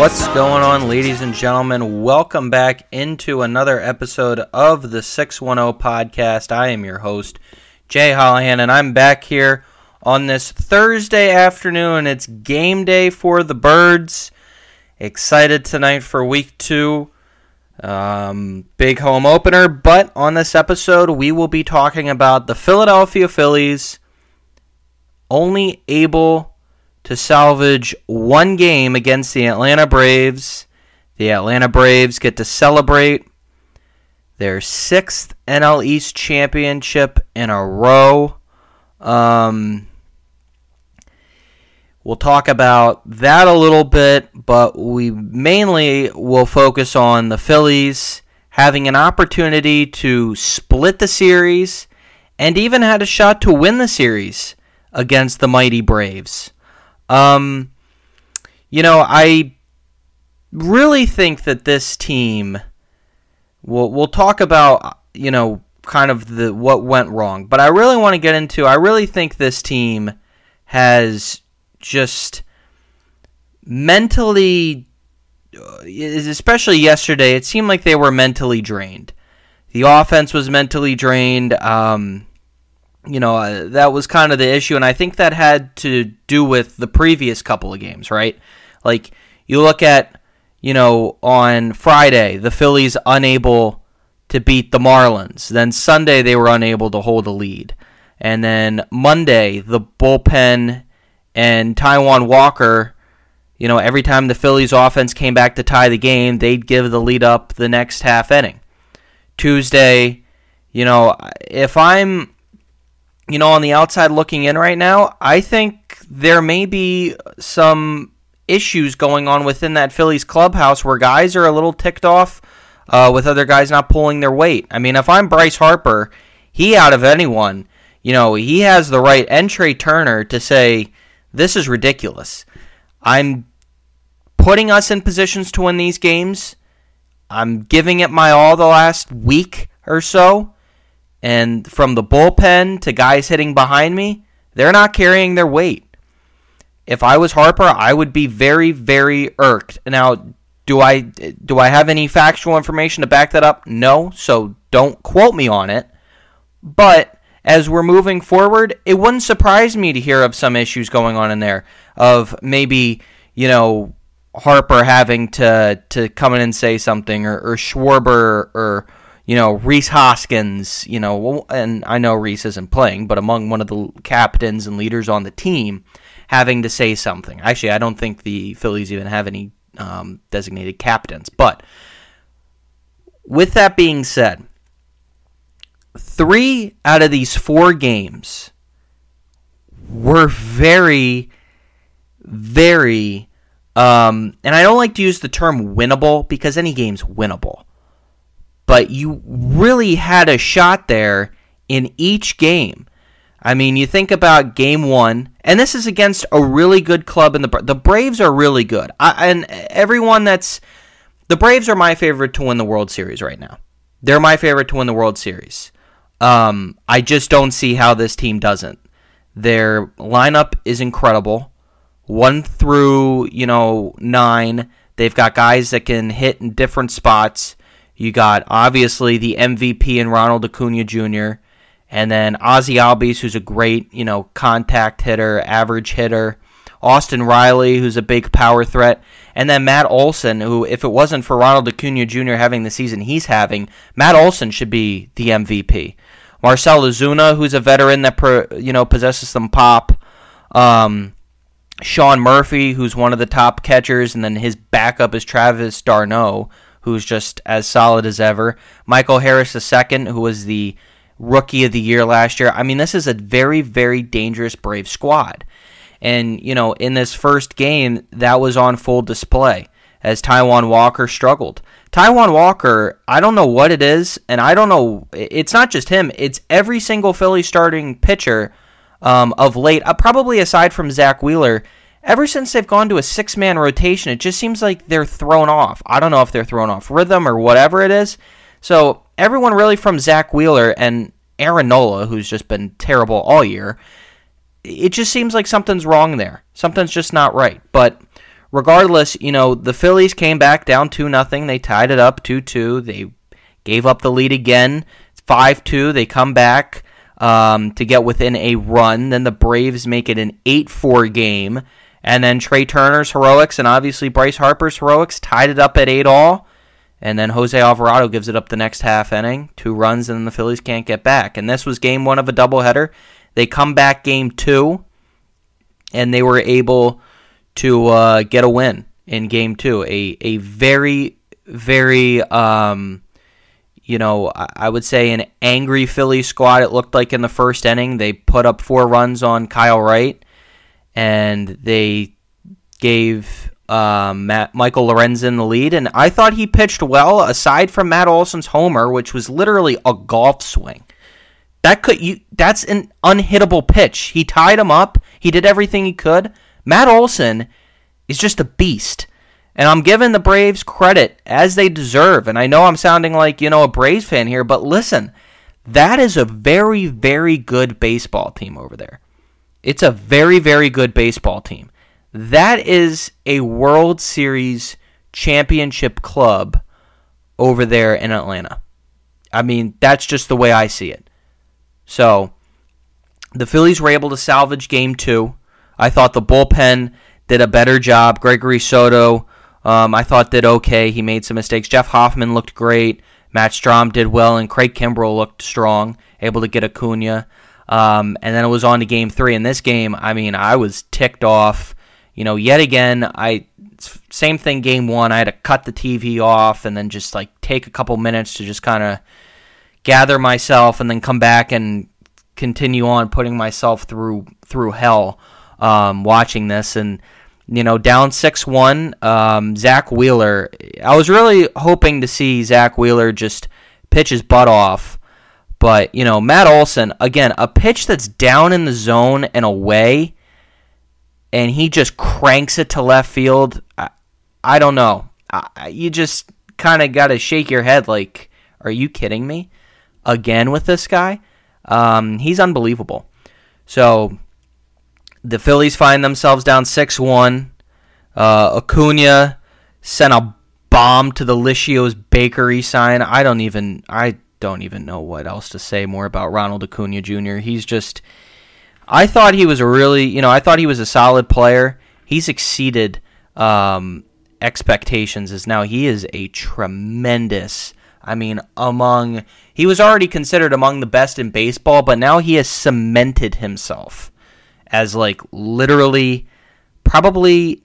What's going on, ladies and gentlemen? Welcome back into another episode of the 610 podcast. I am your host, Jay Hollihan, and I'm back here on this Thursday afternoon. It's game day for the Birds. Excited tonight for week two. Um, big home opener, but on this episode, we will be talking about the Philadelphia Phillies only able to salvage one game against the Atlanta Braves. The Atlanta Braves get to celebrate their sixth NL East championship in a row. Um, we'll talk about that a little bit, but we mainly will focus on the Phillies having an opportunity to split the series and even had a shot to win the series against the mighty Braves. Um, you know, I really think that this team. We'll we'll talk about you know kind of the what went wrong, but I really want to get into. I really think this team has just mentally, uh, especially yesterday, it seemed like they were mentally drained. The offense was mentally drained. Um, you know, uh, that was kind of the issue, and I think that had to do with the previous couple of games, right? Like, you look at, you know, on Friday, the Phillies unable to beat the Marlins. Then Sunday, they were unable to hold a lead. And then Monday, the bullpen and Taijuan Walker, you know, every time the Phillies offense came back to tie the game, they'd give the lead up the next half inning. Tuesday, you know, if I'm you know, on the outside looking in right now, I think there may be some issues going on within that Phillies clubhouse where guys are a little ticked off uh, with other guys not pulling their weight. I mean, if I'm Bryce Harper, he out of anyone, you know, he has the right Trea Turner to say, this is ridiculous. I'm putting us in positions to win these games. I'm giving it my all the last week or so. And from the bullpen to guys hitting behind me, they're not carrying their weight. If I was Harper, I would be very, very irked. Now, do I do I have any factual information to back that up? No, so don't quote me on it. But as we're moving forward, it wouldn't surprise me to hear of some issues going on in there of maybe, you know, Harper having to to come in and say something or, or Schwarber or you know, Rhys Hoskins, you know, and I know Rhys isn't playing, but among one of the captains and leaders on the team having to say something. Actually, I don't think the Phillies even have any um, designated captains. But with that being said, three out of these four games were very, very, um, and I don't like to use the term winnable because any game's winnable but you really had a shot there in each game. I mean, you think about game one, and this is against a really good club, and the the Braves are really good. I, and everyone that's the Braves are my favorite to win the World Series right now. They're my favorite to win the World Series. Um, I just don't see how this team doesn't. Their lineup is incredible. One through you know nine, they've got guys that can hit in different spots. You got obviously the MVP in Ronald Acuna Jr. And then Ozzy Albies, who's a great, you know, contact hitter, average hitter. Austin Riley, who's a big power threat. And then Matt Olson, who, if it wasn't for Ronald Acuna Jr. having the season he's having, Matt Olson should be the MVP. Marcel Ozuna, who's a veteran that, you know, possesses some pop. Um, Sean Murphy, who's one of the top catchers. And then his backup is Travis d'Arnaud, who's just as solid as ever. Michael Harris II, who was the rookie of the year last year. I mean, this is a very, very dangerous Brave squad. And, you know, in this first game, that was on full display as Taijuan Walker struggled. Taijuan Walker, I don't know what it is, and I don't know. It's not just him, it's every single Philly starting pitcher um, of late, uh, probably aside from Zack Wheeler ever since they've gone to a six man rotation, it just seems like they're thrown off. I don't know if they're thrown off rhythm or whatever it is. So everyone really from Zack Wheeler and Aaron Nola, who's just been terrible all year, it just seems like something's wrong there. Something's just not right. But regardless, you know, the Phillies came back down 2 nothing. They tied it up 2 2. They gave up the lead again 5 2. They come back um, to get within a run. Then the Braves make it an 8 4 game. And then Trea Turner's heroics and obviously Bryce Harper's heroics tied it up at 8 all. And then Jose Alvarado gives it up the next half inning, two runs, and then the Phillies can't get back. And this was game one of a doubleheader. They come back game two, and they were able to uh, get a win in game two. A a very very um, you know I would say an angry Philly squad. It looked like in the first inning they put up four runs on Kyle Wright, and they gave um, Matt, Michael Lorenzen the lead, and I thought he pitched well. Aside from Matt Olson's homer, which was literally a golf swing, that could you that's an unhittable pitch. He tied him up. He did everything he could. Matt Olson is just a beast. And I'm giving the Braves credit as they deserve. And I know I'm sounding like, you know, a Braves fan here, but listen, that is a very, very good baseball team over there. It's a very, very good baseball team. That is a World Series championship club over there in Atlanta. I mean, that's just the way I see it. So, the Phillies were able to salvage game two. I thought the bullpen did a better job. Gregory Soto, um, I thought did okay. He made some mistakes. Jeff Hoffman looked great. Matt Strahm did well, and Craig Kimbrel looked strong, able to get Acuna. Um, and then it was on to game three. In this game, I mean, I was ticked off. You know, yet again, I same thing. Game one, I had to cut the TV off and then just like take a couple minutes to just kind of gather myself, and then come back and continue on putting myself through through hell um, watching this and you know, down 6 1. Um, Zack Wheeler. I was really hoping to see Zack Wheeler just pitch his butt off. But, you know, Matt Olson, again, a pitch that's down in the zone and away, and he just cranks it to left field. I, I don't know. I, you just kind of got to shake your head like, are you kidding me? Again with this guy? Um, he's unbelievable. So, the Phillies find themselves down 6 1. Uh, Acuna sent a bomb to the Liscio's bakery sign. I don't even I don't even know what else to say more about Ronald Acuna Jr. He's just I thought he was a really you know I thought he was a solid player. He's exceeded um, expectations Is now he is a tremendous. I mean, among he was already considered among the best in baseball, but now he has cemented himself as like literally probably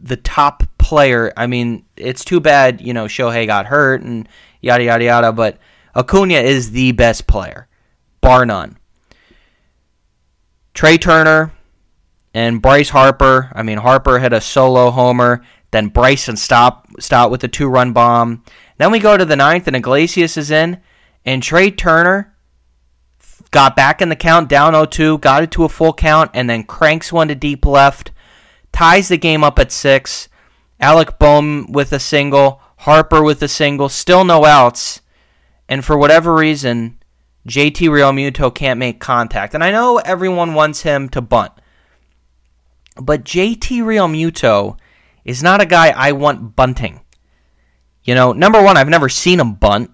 the top player. I mean, it's too bad, you know, Shohei got hurt and yada yada yada, but Acuna is the best player, bar none. Trea Turner and Bryce Harper. I mean, Harper hit a solo homer. Then Bryson Stott stop with a two run bomb. Then we go to the ninth, and Iglesias is in, and Trea Turner got back in the count down 0-2, got it to a full count, and then cranks one to deep left, ties the game up at six. Alec Bohm with a single, Harper with a single, still no outs, and for whatever reason, JT Realmuto can't make contact. And I know everyone wants him to bunt, but JT Realmuto is not a guy I want bunting. You know, number one, I've never seen him bunt.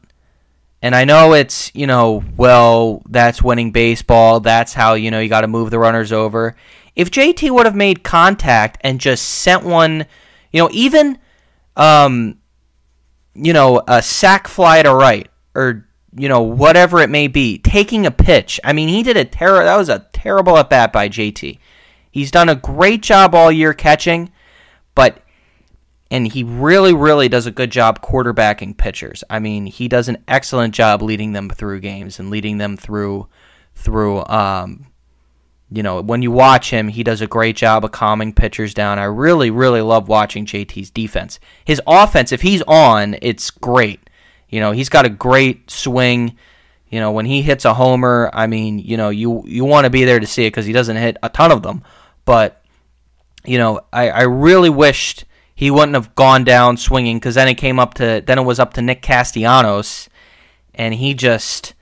And I know it's, you know, well, that's winning baseball. That's how, you know, you got to move the runners over. If JT would have made contact and just sent one, you know, even, um, you know, a sac fly to right or, you know, whatever it may be, taking a pitch. I mean, he did a terror. That was a terrible at bat by JT. He's done a great job all year catching, but and he really, really does a good job quarterbacking pitchers. I mean, he does an excellent job leading them through games and leading them through through um, you know, when you watch him, he does a great job of calming pitchers down. I really, really love watching JT's defense. His offense, if he's on, it's great. You know, he's got a great swing. You know, when he hits a homer, I mean, you know, you you want to be there to see it because he doesn't hit a ton of them. But you know, I, I really wished he wouldn't have gone down swinging because then it came up to then it was up to Nick Castellanos, and he just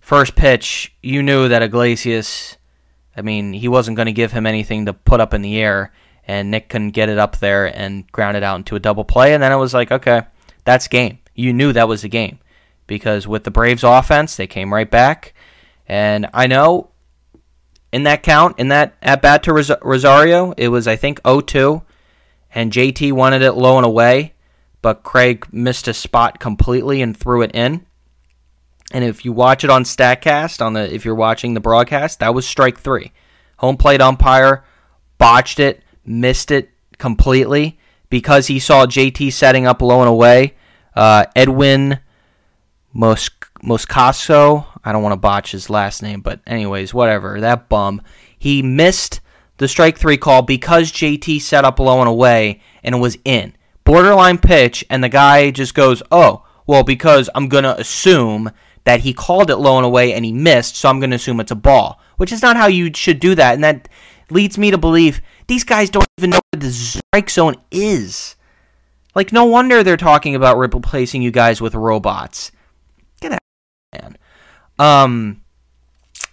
first pitch you knew that Iglesias, I mean he wasn't going to give him anything to put up in the air, and Nick couldn't get it up there and ground it out into a double play. And then it was like, okay, that's game. You knew that was the game because with the Braves offense, they came right back. And I know in that count, in that at bat to Rosario, it was, I think, 0 2, and JT wanted it low and away, but Craig missed a spot completely and threw it in. And if you watch it on Statcast, on the if you're watching the broadcast, that was strike three. Home plate umpire botched it, missed it completely because he saw JT setting up low and away. Uh, Edwin Mos- Moscoso, I don't want to botch his last name, but anyways, whatever. That bum, he missed the strike three call because JT set up low and away and it was in borderline pitch, and the guy just goes, "Oh, well, because I'm gonna assume." That he called it low and away and he missed, so I'm going to assume it's a ball, which is not how you should do that. And that leads me to believe these guys don't even know what the strike zone is. Like, no wonder they're talking about replacing you guys with robots. Get out, man. Um.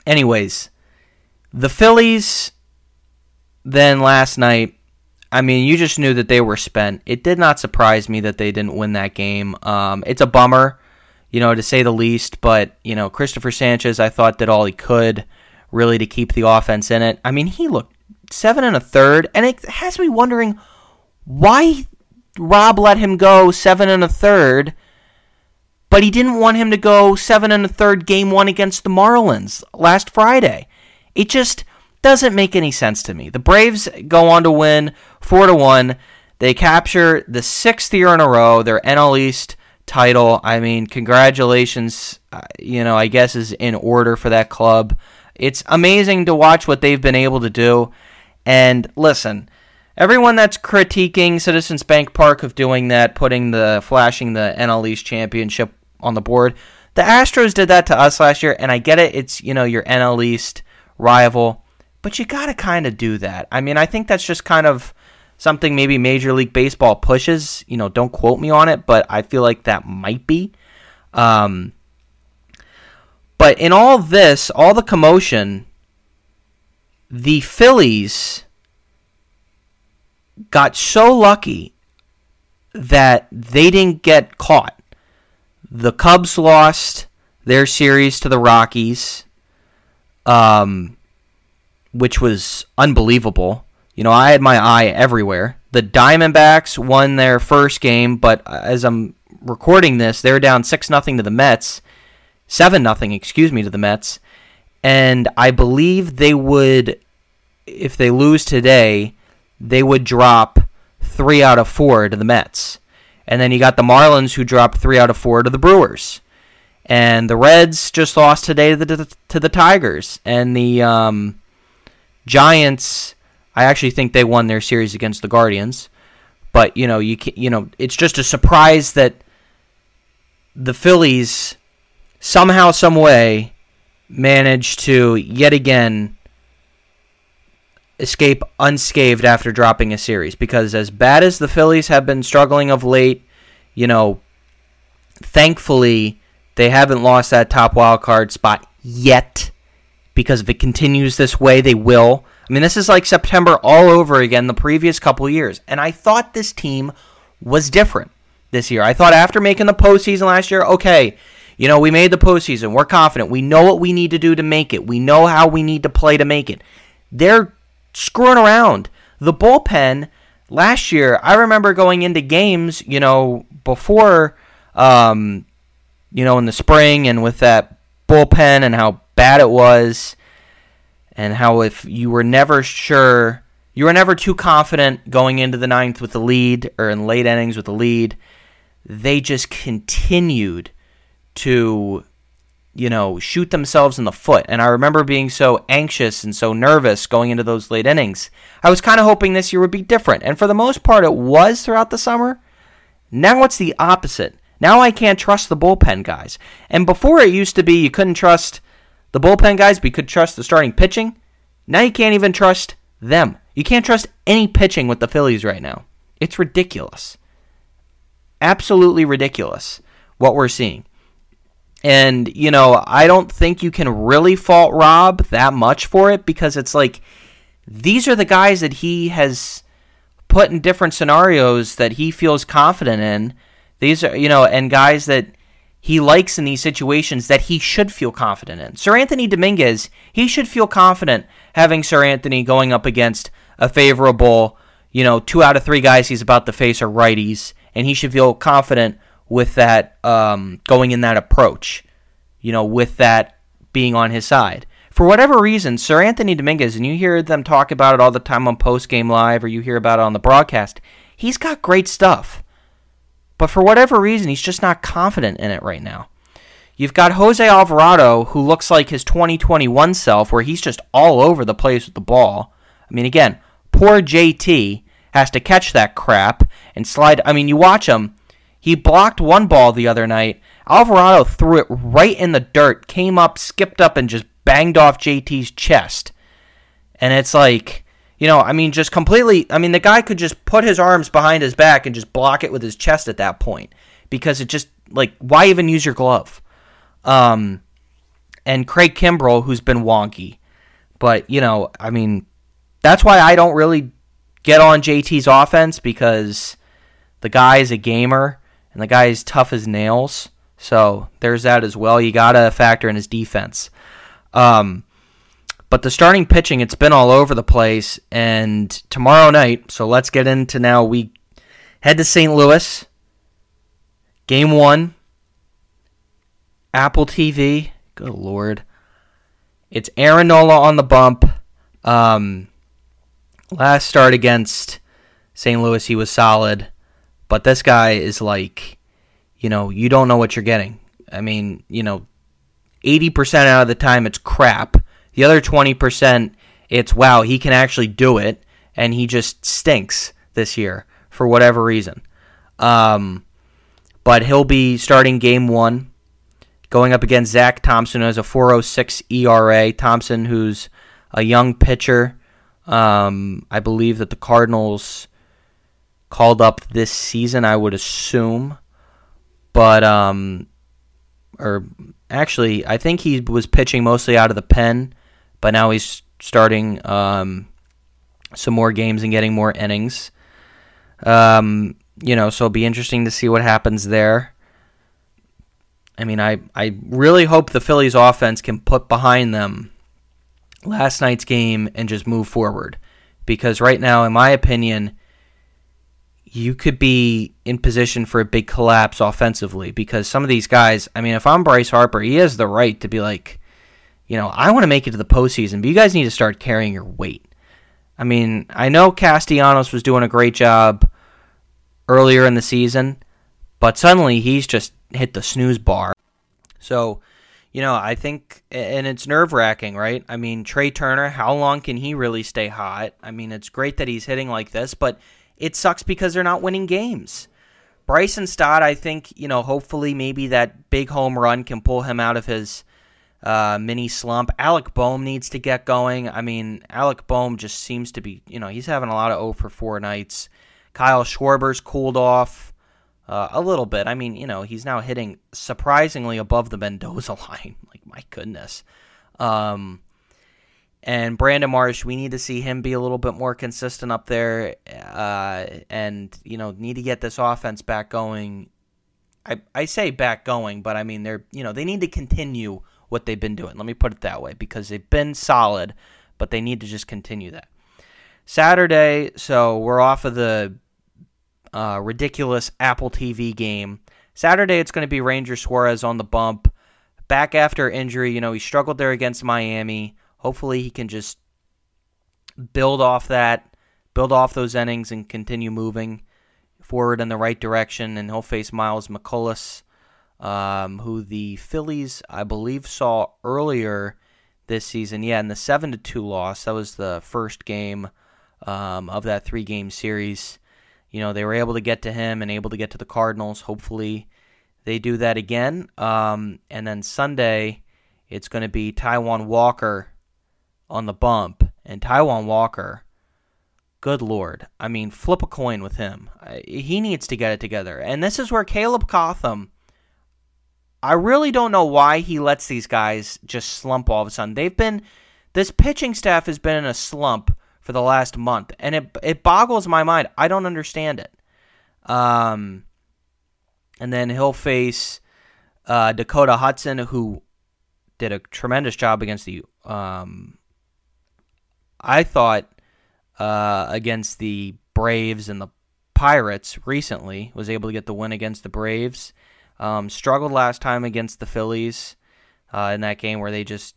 Anyways, the Phillies. Then last night, I mean, you just knew that they were spent. It did not surprise me that they didn't win that game. Um, it's a bummer, you know, to say the least. But you know, Christopher Sanchez, I thought did all he could, really, to keep the offense in it. I mean, he looked seven and a third, and it has me wondering why Rob let him go seven and a third, but he didn't want him to go seven and a third game one against the Marlins last Friday. It just doesn't make any sense to me. The Braves go on to win four to one. They capture the sixth year in a row their NL East title. I mean, congratulations. Uh, you know, I guess is in order for that club. It's amazing to watch what they've been able to do. And listen, everyone that's critiquing Citizens Bank Park of doing that, putting the flashing the NL East championship on the board, the Astros did that to us last year, and I get it. It's you know your NL East rival, but you got to kind of do that. I mean, I think that's just kind of something maybe Major League Baseball pushes. You know, don't quote me on it, but I feel like that might be. Um, but in all this, all the commotion, the Phillies got so lucky that they didn't get caught. The Cubs lost their series to the Rockies, um, which was unbelievable. You know, I had my eye everywhere. The Diamondbacks won their first game, but as I'm recording this, they're down six nothing to the Mets, seven nothing, excuse me, to the Mets, and I believe they would if they lose today, they would drop three out of four to the Mets. And then you got the Marlins who dropped three out of four to the Brewers. And the Reds just lost today to the, to the Tigers. And the um, Giants, I actually think they won their series against the Guardians. But you know, you can, you know, it's just a surprise that the Phillies somehow, some way, managed to yet again escape unscathed after dropping a series because as bad as the Phillies have been struggling of late, you know, thankfully they haven't lost that top wild card spot yet because if it continues this way they will. I mean, this is like September all over again the previous couple years. And I thought this team was different this year. I thought after making the postseason last year, okay, you know, we made the postseason. We're confident. We know what we need to do to make it. We know how we need to play to make it. They're screwing around. The bullpen last year, I remember going into games, you know, before, um, you know, in the spring and with that bullpen and how bad it was, and how if you were never sure, you were never too confident going into the ninth with the lead or in late innings with the lead, they just continued to you know, shoot themselves in the foot. And I remember being so anxious and so nervous going into those late innings. I was kind of hoping this year would be different. And for the most part, it was throughout the summer. Now it's the opposite. Now I can't trust the bullpen guys. And before it used to be you couldn't trust the bullpen guys, you could trust the starting pitching. Now you can't even trust them. You can't trust any pitching with the Phillies right now. It's ridiculous. Absolutely ridiculous what we're seeing. And, you know, I don't think you can really fault Rob that much for it because it's like these are the guys that he has put in different scenarios that he feels confident in. These are, you know, and guys that he likes in these situations that he should feel confident in. Seranthony Dominguez, he should feel confident having Seranthony going up against a favorable, you know, two out of three guys he's about to face are righties, and he should feel confident with that um, going in that approach, you know, with that being on his side. For whatever reason, Seranthony Dominguez, and you hear them talk about it all the time on post game live or you hear about it on the broadcast, he's got great stuff. But for whatever reason, he's just not confident in it right now. You've got Jose Alvarado, who looks like his 2021 self, where he's just all over the place with the ball. I mean, again, poor JT has to catch that crap and slide. I mean, you watch him. He blocked one ball the other night. Alvarado threw it right in the dirt, came up, skipped up, and just banged off JT's chest. And it's like, you know, I mean, just completely. I mean, the guy could just put his arms behind his back and just block it with his chest at that point because it just, like, why even use your glove? Um, and Craig Kimbrel, who's been wonky. But, you know, I mean, that's why I don't really get on JT's offense because the guy is a gamer and the guy is tough as nails. So there's that as well. You got to factor in his defense. Um, but the starting pitching, it's been all over the place. And tomorrow night, so let's get into now. We head to St. Louis. Game one. Apple TV. Good lord. It's Aaron Nola on the bump. Um, last start against St. Louis, he was solid. But this guy is like, you know, you don't know what you're getting. I mean, you know, 80% out of the time it's crap. The other 20% it's wow, he can actually do it and he just stinks this year for whatever reason. Um, but he'll be starting game 1 going up against Zack Thompson who has a 406 ERA. Thompson who's a young pitcher. Um, I believe that the Cardinals called up this season, I would assume. But um, or actually, I think he was pitching mostly out of the pen, but now he's starting um, some more games and getting more innings. Um, you know, so it'll be interesting to see what happens there. I mean, I, I really hope the Phillies offense can put behind them last night's game and just move forward. Because right now, in my opinion, you could be in position for a big collapse offensively because some of these guys, I mean, if I'm Bryce Harper, he has the right to be like, you know, I want to make it to the postseason, but you guys need to start carrying your weight. I mean, I know Castellanos was doing a great job earlier in the season, but suddenly he's just hit the snooze bar. So, you know, I think, and it's nerve wracking, right? I mean, Trea Turner, how long can he really stay hot? I mean, it's great that he's hitting like this, but it sucks because they're not winning games. Bryson Stott, I think, you know, hopefully maybe that big home run can pull him out of his uh, mini slump. Alec Bohm needs to get going. I mean, Alec Bohm just seems to be, you know, he's having a lot of 0 for 4 nights. Kyle Schwarber's cooled off uh, a little bit. I mean, you know, he's now hitting surprisingly above the Mendoza line. Like, my goodness. Um, and Brandon Marsh, we need to see him be a little bit more consistent up there, uh, and you know need to get this offense back going. I I say back going, but I mean they're you know they need to continue what they've been doing. Let me put it that way because they've been solid, but they need to just continue that. Saturday, so we're off of the uh, ridiculous Apple TV game. Saturday, it's going to be Ranger Suarez on the bump, back after injury. You know he struggled there against Miami. Hopefully, he can just build off that, build off those innings, and continue moving forward in the right direction. And he'll face Miles Mikolas, um, who the Phillies, I believe, saw earlier this season. Yeah, in the seven to two loss, that was the first game um, of that three game series. You know, they were able to get to him and able to get to the Cardinals. Hopefully, they do that again. Um, and then Sunday, it's going to be Taijuan Walker on the bump, and Taijuan Walker, good lord. I mean, flip a coin with him. He needs to get it together. And this is where Caleb Cotham, I really don't know why he lets these guys just slump all of a sudden. They've been, this pitching staff has been in a slump for the last month, and it it boggles my mind. I don't understand it. Um, and then he'll face uh, Dakota Hudson, who did a tremendous job against the. Um, I thought uh, against the Braves and the Pirates recently was able to get the win against the Braves. Um, struggled last time against the Phillies uh, in that game where they just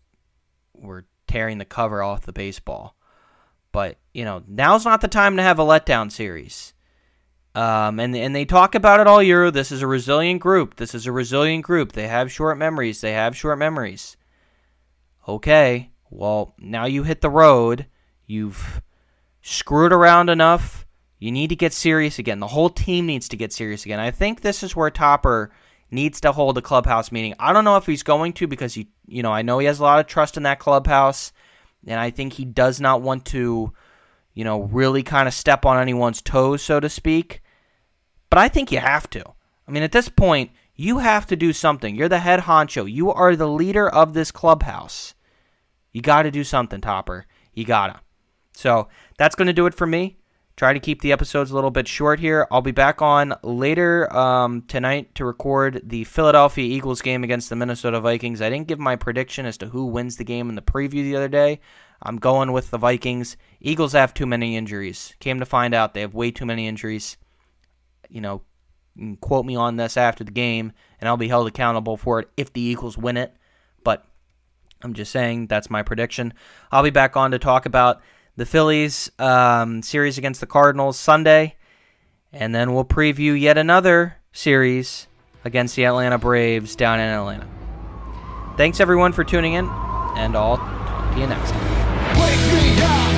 were tearing the cover off the baseball. But you know now's not the time to have a letdown series. Um, and and they talk about it all year. This is a resilient group. This is a resilient group. They have short memories. They have short memories. Okay, well now you hit the road. You've screwed around enough. You need to get serious again. The whole team needs to get serious again. I think this is where Topper needs to hold a clubhouse meeting. I don't know if he's going to because he, you know, I know he has a lot of trust in that clubhouse, and I think he does not want to, you know, really kind of step on anyone's toes, so to speak. But I think you have to. I mean, at this point, you have to do something. You're the head honcho. You are the leader of this clubhouse. You got to do something, Topper. You gotta. So that's going to do it for me. Try to keep the episodes a little bit short here. I'll be back on later um, tonight to record the Philadelphia Eagles game against the Minnesota Vikings. I didn't give my prediction as to who wins the game in the preview the other day. I'm going with the Vikings. Eagles have too many injuries. Came to find out they have way too many injuries. You know, quote me on this after the game, and I'll be held accountable for it if the Eagles win it. But I'm just saying that's my prediction. I'll be back on to talk about the Phillies um, series against the Cardinals Sunday, and then we'll preview yet another series against the Atlanta Braves down in Atlanta. Thanks everyone for tuning in, and I'll talk to you next time.